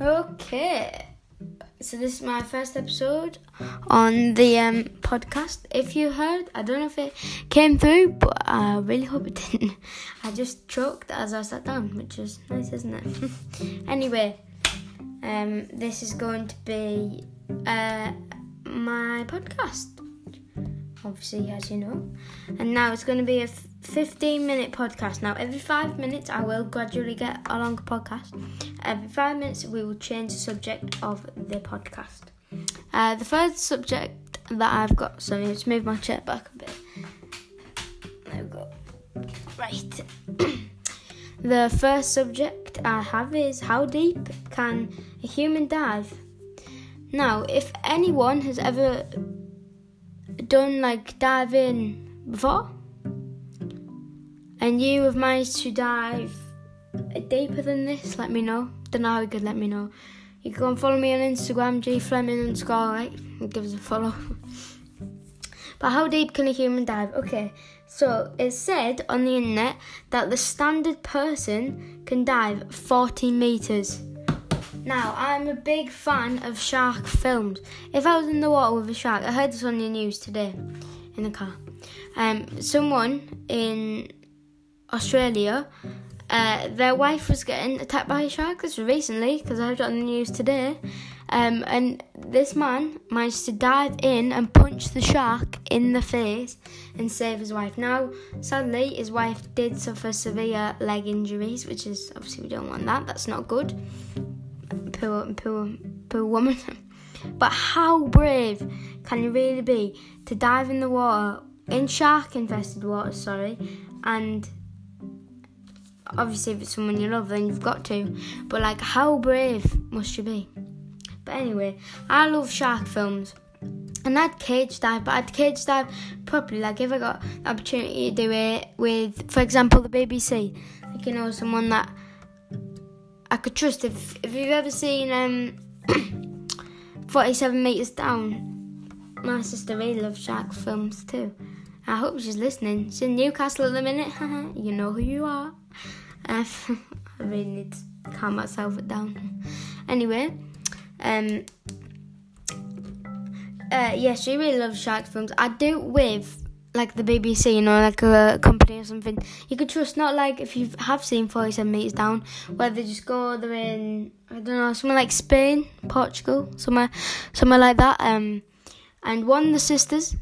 Okay. So this is my first episode on the um, podcast. If you heard, I don't know if it came through, but I really hope it didn't. I just choked as I sat down, which is nice, isn't it? anyway, um, this is going to be uh, my podcast, obviously, as you know. And now it's going to be a 15 minute podcast. Now, every five minutes, I will gradually get a longer podcast. Every five minutes, we will change the subject of the podcast. Uh, the first subject that I've got, so let's move my chair back a bit. There we go. Right. the first subject I have is how deep can a human dive? Now, if anyone has ever done like diving before, and you have managed to dive deeper than this, let me know. Don't know how you could let me know. You can follow me on Instagram, G Fleming underscore right? Give us a follow. but how deep can a human dive? Okay, so it's said on the internet that the standard person can dive 40 meters. Now, I'm a big fan of shark films. If I was in the water with a shark, I heard this on the news today in the car. Um, someone in Australia, uh, their wife was getting attacked by a shark. This was recently because I heard it on the news today. Um, and this man managed to dive in and punch the shark in the face and save his wife. Now, sadly, his wife did suffer severe leg injuries, which is obviously we don't want that. That's not good. Poor, poor, poor woman. but how brave can you really be to dive in the water in shark-infested water? Sorry, and obviously if it's someone you love then you've got to but like how brave must you be but anyway i love shark films and I'd cage dive, but I'd cage dive properly. Like if I got the opportunity to do it with, for example, the BBC, like you know, someone that I could trust. If if you've ever seen um, Forty Seven Meters Down, my sister really loves shark films too. I hope she's listening. She's in Newcastle at the minute. you know who you are. I really need to calm myself down. Anyway, um, uh, yeah, she really loves shark films. I do with like the BBC, you know, like a company or something. You could trust, not like if you have seen 47 Meters Down, where they just go, they're in, I don't know, somewhere like Spain, Portugal, somewhere, somewhere like that. Um, and one the sisters,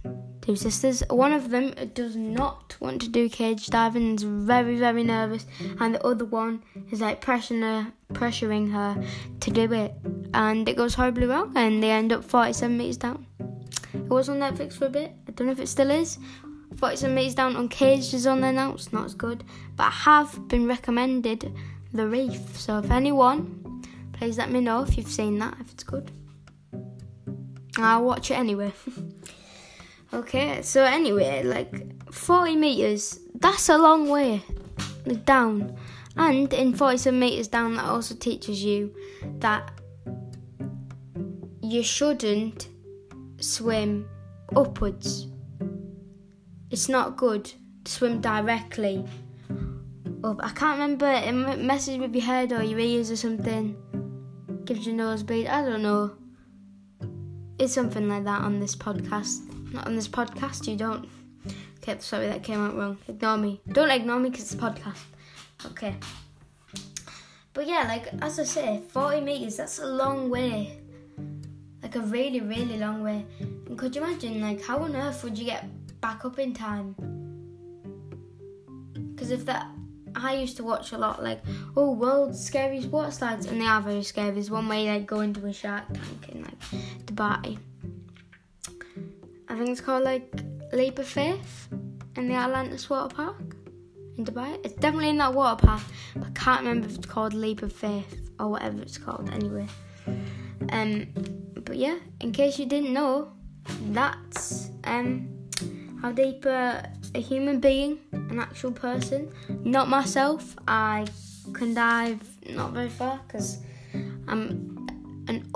two sisters, one of them does not want to do cage diving, is very, very nervous, and the other one is like pressuring her, pressuring her to do it, and it goes horribly wrong, and they end up 47 meters down. It was on Netflix for a bit. I don't know if it still is. 47 meters down Uncaged is on there now. It's not as good, but I have been recommended The Reef. So if anyone, please let me know if you've seen that. If it's good, I'll watch it anyway. okay. So anyway, like 40 meters. That's a long way down. And in 47 meters down, that also teaches you that you shouldn't swim upwards. It's not good to swim directly up. I can't remember. It messes with your head or your ears or something. Gives you nosebleed. I don't know. It's something like that on this podcast. Not on this podcast. You don't. Okay, sorry that came out wrong. Ignore me. Don't ignore me because it's a podcast. Okay. But yeah, like as I say, 40 meters. That's a long way like a really, really long way. And could you imagine, like, how on earth would you get back up in time? Because if that, I used to watch a lot, like, oh, world's scariest water slides, and they are very scary. There's one way, like, go into a shark tank in, like, Dubai. Think it's called, like, Leap of Faith in the Atlantis Water Park in Dubai. It's definitely in that water park, but I can't remember if it's called Leap of Faith or whatever it's called anyway. Um, but yeah, in case you didn't know, that's um, how deep uh, a human being, an actual person, not myself, I can dive not very far because I'm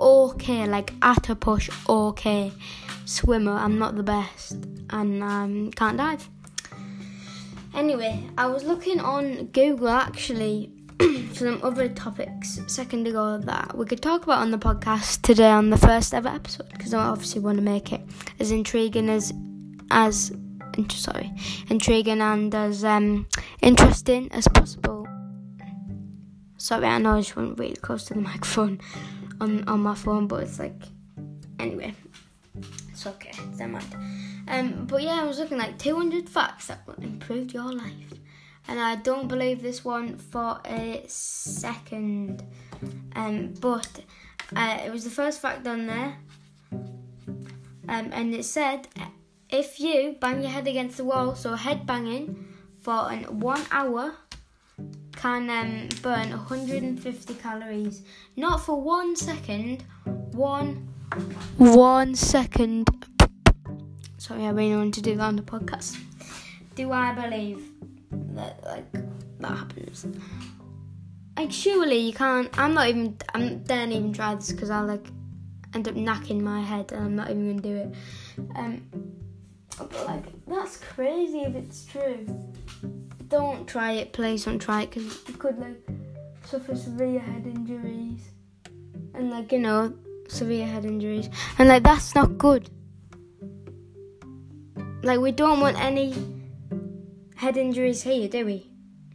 okay, like at a push, okay swimmer. I'm not the best and um, can't dive. Anyway, I was looking on Google actually for them other topics a second ago that we could talk about on the podcast today on the first ever episode because I obviously want to make it as intriguing as as sorry intriguing and as um, interesting as possible. Sorry, I know I just went really close to the microphone on on my phone, but it's like anyway, it's okay. Never mind. Um, but yeah, I was looking like 200 facts that will improve your life and I don't believe this one for a second. Um, but uh, it was the first fact on there, um, and it said if you bang your head against the wall, so head banging for an one hour can um, burn 150 calories. Not for one second, one one second. Sorry, I really want to do that on the podcast. Do I believe that like that happens. Like surely you can't. I'm not even. I'm don't even try this because I'll like end up knacking my head and I'm not even gonna do it. Um, but like that's crazy if it's true. Don't try it, please. Don't try it because you could like suffer severe head injuries and like you know severe head injuries and like that's not good. Like we don't want any head injuries here, do we?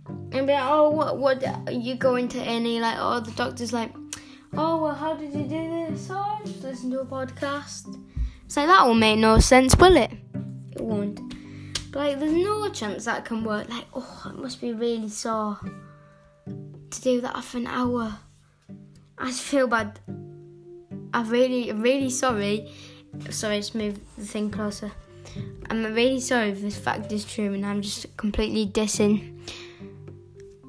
And be like, oh, what, what, you go into any, like, oh, the doctor's like, oh, well, how did you do this? Oh, just listen to a podcast. It's like, that will make no sense, will it? It won't. But, like, there's no chance that can work. Like, oh, it must be really sore to do that for an hour. I just feel bad. I'm really, really sorry. Sorry, let's move the thing closer. I'm really sorry if this fact is true and I'm just completely dissing.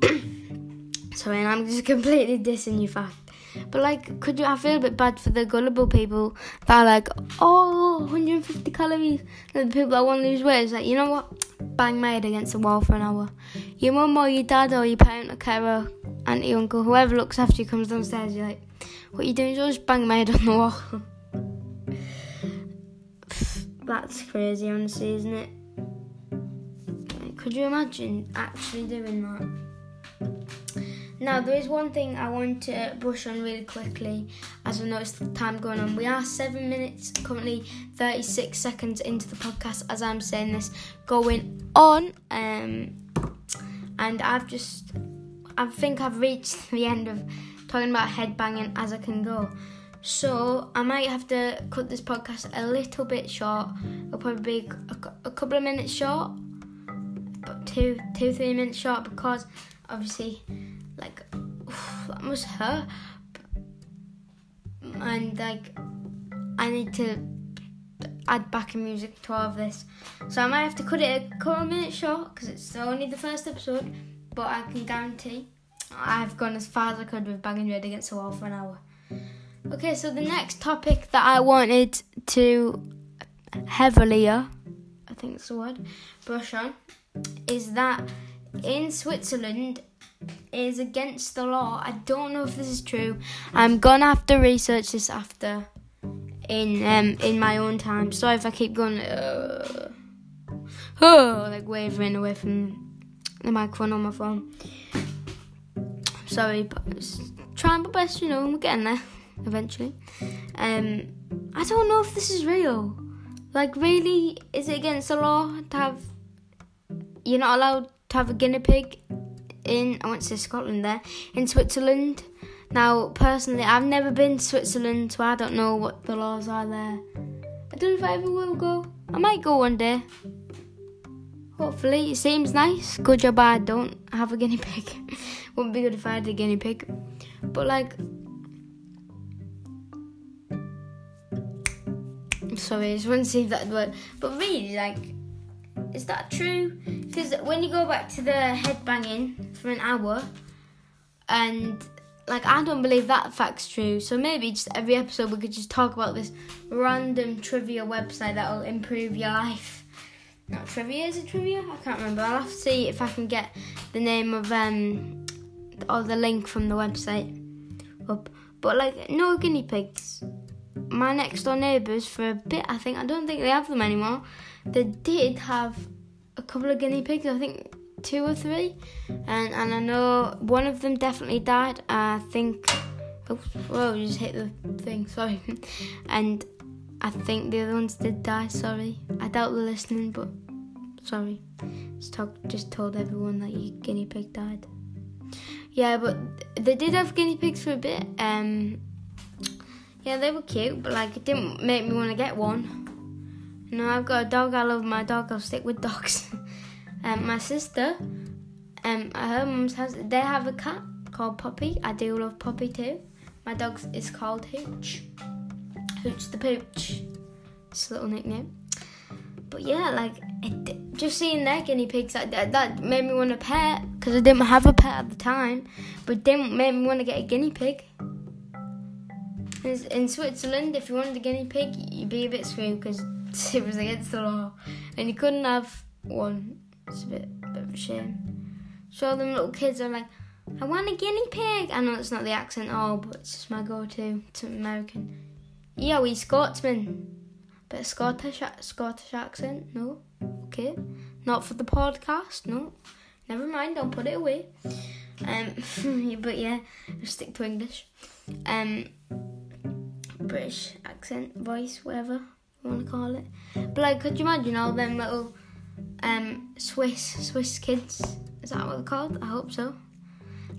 sorry, and I'm just completely dissing you fact. But like, could you? I feel a bit bad for the gullible people that are like, oh, 150 calories. And the people that want to lose weight is like, you know what? Bang my head against the wall for an hour. Your mum or your dad or your parent or carer, auntie, uncle, whoever looks after you comes downstairs. You're like, what are you doing? You're Just bang my head on the wall. That's crazy, honestly, isn't it? could you imagine actually doing that? Now, there is one thing I want to brush on really quickly as I noticed the time going on. We are seven minutes, currently 36 seconds into the podcast as I'm saying this, going on. Um, and I've just, I think I've reached the end of talking about headbanging as I can go. So I might have to cut this podcast a little bit short. It'll probably be a, a couple of minutes short, but two, two, three minutes short because obviously, like that must hurt, and like I need to add back backing music to all of this. So I might have to cut it a couple minutes short because it's only the first episode, but I can guarantee I've gone as far as I could with banging red against the wall for an hour. Okay, so the next topic that I wanted to heavily, uh, I think it's the word, brush on, is that in Switzerland is against the law. I don't know if this is true. I'm gonna have to research this after in um in my own time. Sorry if I keep going uh, oh, like wavering away from the microphone on my phone. I'm sorry, but trying my best, you know, we're getting there eventually. Um, I don't know if this is real. Like, really, is it against the law to have? You're not allowed to have a guinea pig in. I went to Scotland there in Switzerland. Now, personally, I've never been to Switzerland, so I don't know what the laws are there. I don't know if I ever will go. I might go one day. Hopefully, it seems nice. Good job, I don't have a guinea pig. Wouldn't be good if I had a guinea pig. But like, sorry, I just want to see that word. But really, like, is that true? Because when you go back to the head banging for an hour, and like, I don't believe that fact's true. So maybe just every episode we could just talk about this random trivia website that'll improve your life. Not trivia, is it trivia? I can't remember. I'll have to see if I can get the name of um or the link from the website up. But like, no guinea pigs my next door neighbours for a bit. I think I don't think they have them anymore. They did have a couple of guinea pigs. I think two or three, and and I know one of them definitely died. I think. Oh, whoa! You just hit the thing. Sorry, and I think the other ones did die. Sorry, I doubt they're listening, but sorry. Just talk, just told everyone that your guinea pig died. Yeah, but they did have guinea pigs for a bit. Um, yeah, they were cute, but like it didn't make me want to get one. You know, I've got a dog. I love my dog. I'll stick with dogs. um, my sister, um, her mum's has they have a cat called Poppy. I do love Poppy too. My dog is called Hooch. Hooch the Pooch. It's a little nickname. But yeah, like it, just seeing their guinea pigs like that, that made me want a pet because I didn't have a pet at the time, but didn't make me want to get a guinea pig. In Switzerland, if you wanted a guinea pig, you'd be a bit screwed because it was against the law, and you couldn't have one. It's a bit, bit of a shame. So them little kids are like, I want a guinea pig. I know it's not the accent at all, but it's just my go-to. It's American. Yeah, we Scotsman. Of Scottish, Scottish accent. No, okay. Not for the podcast. No, never mind. I'll put it away. Um, but yeah, just stick to English. Um, British accent, voice, whatever you want to call it. But like, could you imagine all them little um Swiss Swiss kids? Is that what they're called? I hope so.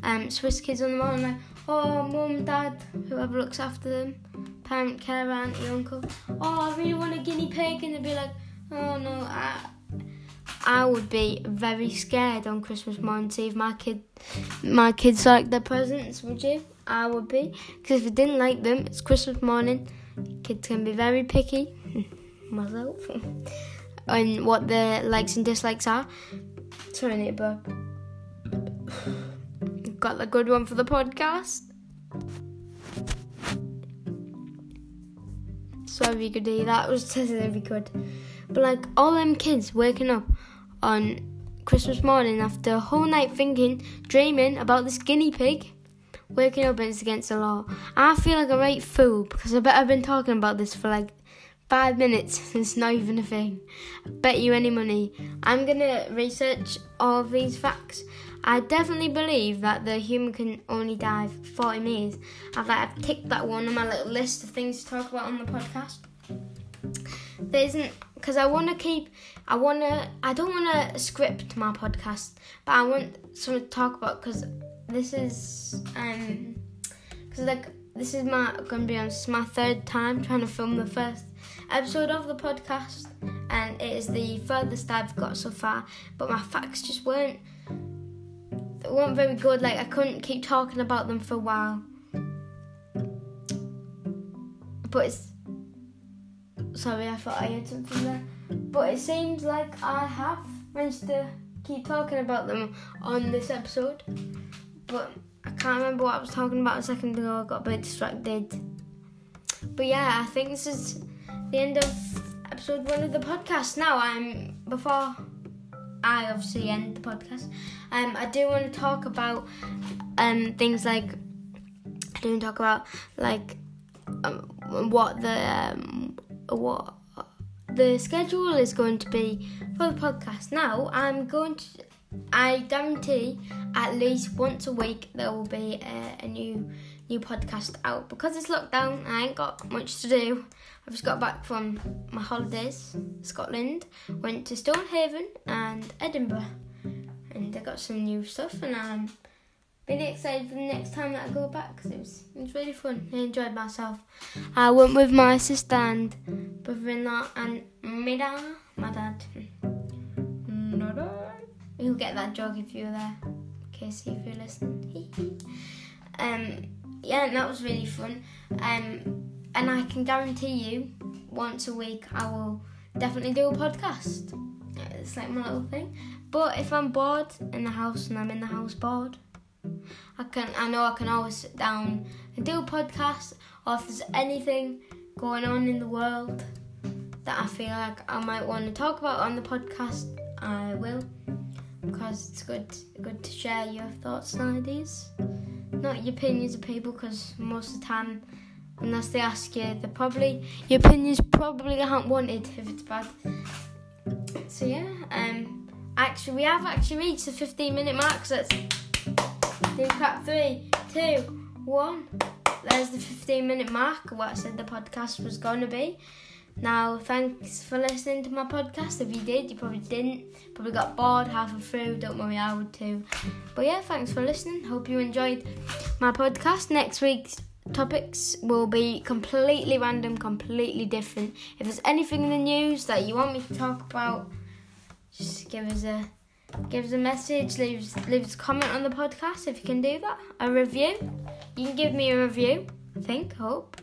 Um, Swiss kids on the morning like, oh, mum, dad, whoever looks after them parent, care, auntie, uncle. Oh, I really want a guinea pig, and they'd be like, oh no, I, I would be very scared on Christmas morning to see if my kid, my kids like their presents. Would you? I would be, because if you didn't like them, it's Christmas morning. Kids can be very picky. Myself. and what their likes and dislikes are. Sorry, neighbour. Got the good one for the podcast. Sorry, Goody, that was very good. But like all them kids waking up on Christmas morning after a whole night thinking, dreaming about this guinea pig, waking up and it's against the law. I feel like a right fool because I bet I've been talking about this for like five minutes. it's not even a thing. I bet you any money. I'm gonna research all these facts I definitely believe that the human can only dive 40 meters. I've like I've ticked that one on my little list of things to talk about on the podcast. There isn't because I want to keep. I want to. I don't want to script my podcast, but I want something to talk about because this is um because like this is my gonna be is my third time trying to film the first episode of the podcast, and it is the furthest I've got so far. But my facts just weren't weren't very good. Like I couldn't keep talking about them for a while. But it's sorry, I thought I had something there. But it seems like I have managed to keep talking about them on this episode. But I can't remember what I was talking about a second ago. I got a bit distracted. But yeah, I think this is the end of episode one of the podcast. Now I'm before I obviously end the podcast. Um, I do want to talk about um things like I do want to talk about like um, what the um, what the schedule is going to be for the podcast. Now I'm going to. I guarantee at least once a week there will be a, a new new podcast out because it's lockdown. I ain't got much to do. I've just got back from my holidays, Scotland, went to Stonehaven and Edinburgh, and I got some new stuff, and I'm really excited for the next time that I go back because it was it was really fun. I enjoyed myself. I went with my sister and brother-in-law and my dad, my dad. You'll get that joke if you're there, Casey, if you're listening. um, yeah, and that was really fun. Um and I can guarantee you, once a week, I will definitely do a podcast. It's like my little thing. But if I'm bored in the house and I'm in the house bored, I can I know I can always sit down and do a podcast. Or if there's anything going on in the world that I feel like I might want to talk about on the podcast, I will. Because it's good good to share your thoughts and ideas, not your opinions of people. Because most of the time unless they ask you. They probably your opinions probably aren't wanted if it's bad. So yeah, um, actually, we have actually reached the 15 minute mark. So let's do clap three, two, one. There's the 15 minute mark. What I said the podcast was going to be. Now, thanks for listening to my podcast. If you did, you probably didn't. Probably got bored halfway through. Don't worry, I would too. But yeah, thanks for listening. Hope you enjoyed my podcast. Next week's topics will be completely random, completely different. If there's anything in the news that you want me to talk about, just give us a give us a message. leaves leaves a comment on the podcast if you can do that. A review. You can give me a review. I think. Hope.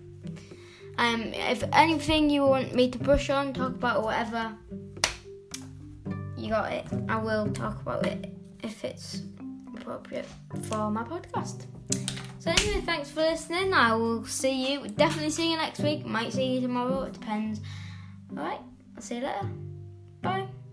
Um, if anything you want me to brush on, talk about, or whatever, you got it. I will talk about it if it's appropriate for my podcast. So anyway, thanks for listening. I will see you. Definitely see you next week. Might see you tomorrow. It depends. All right. I'll see you later. Bye.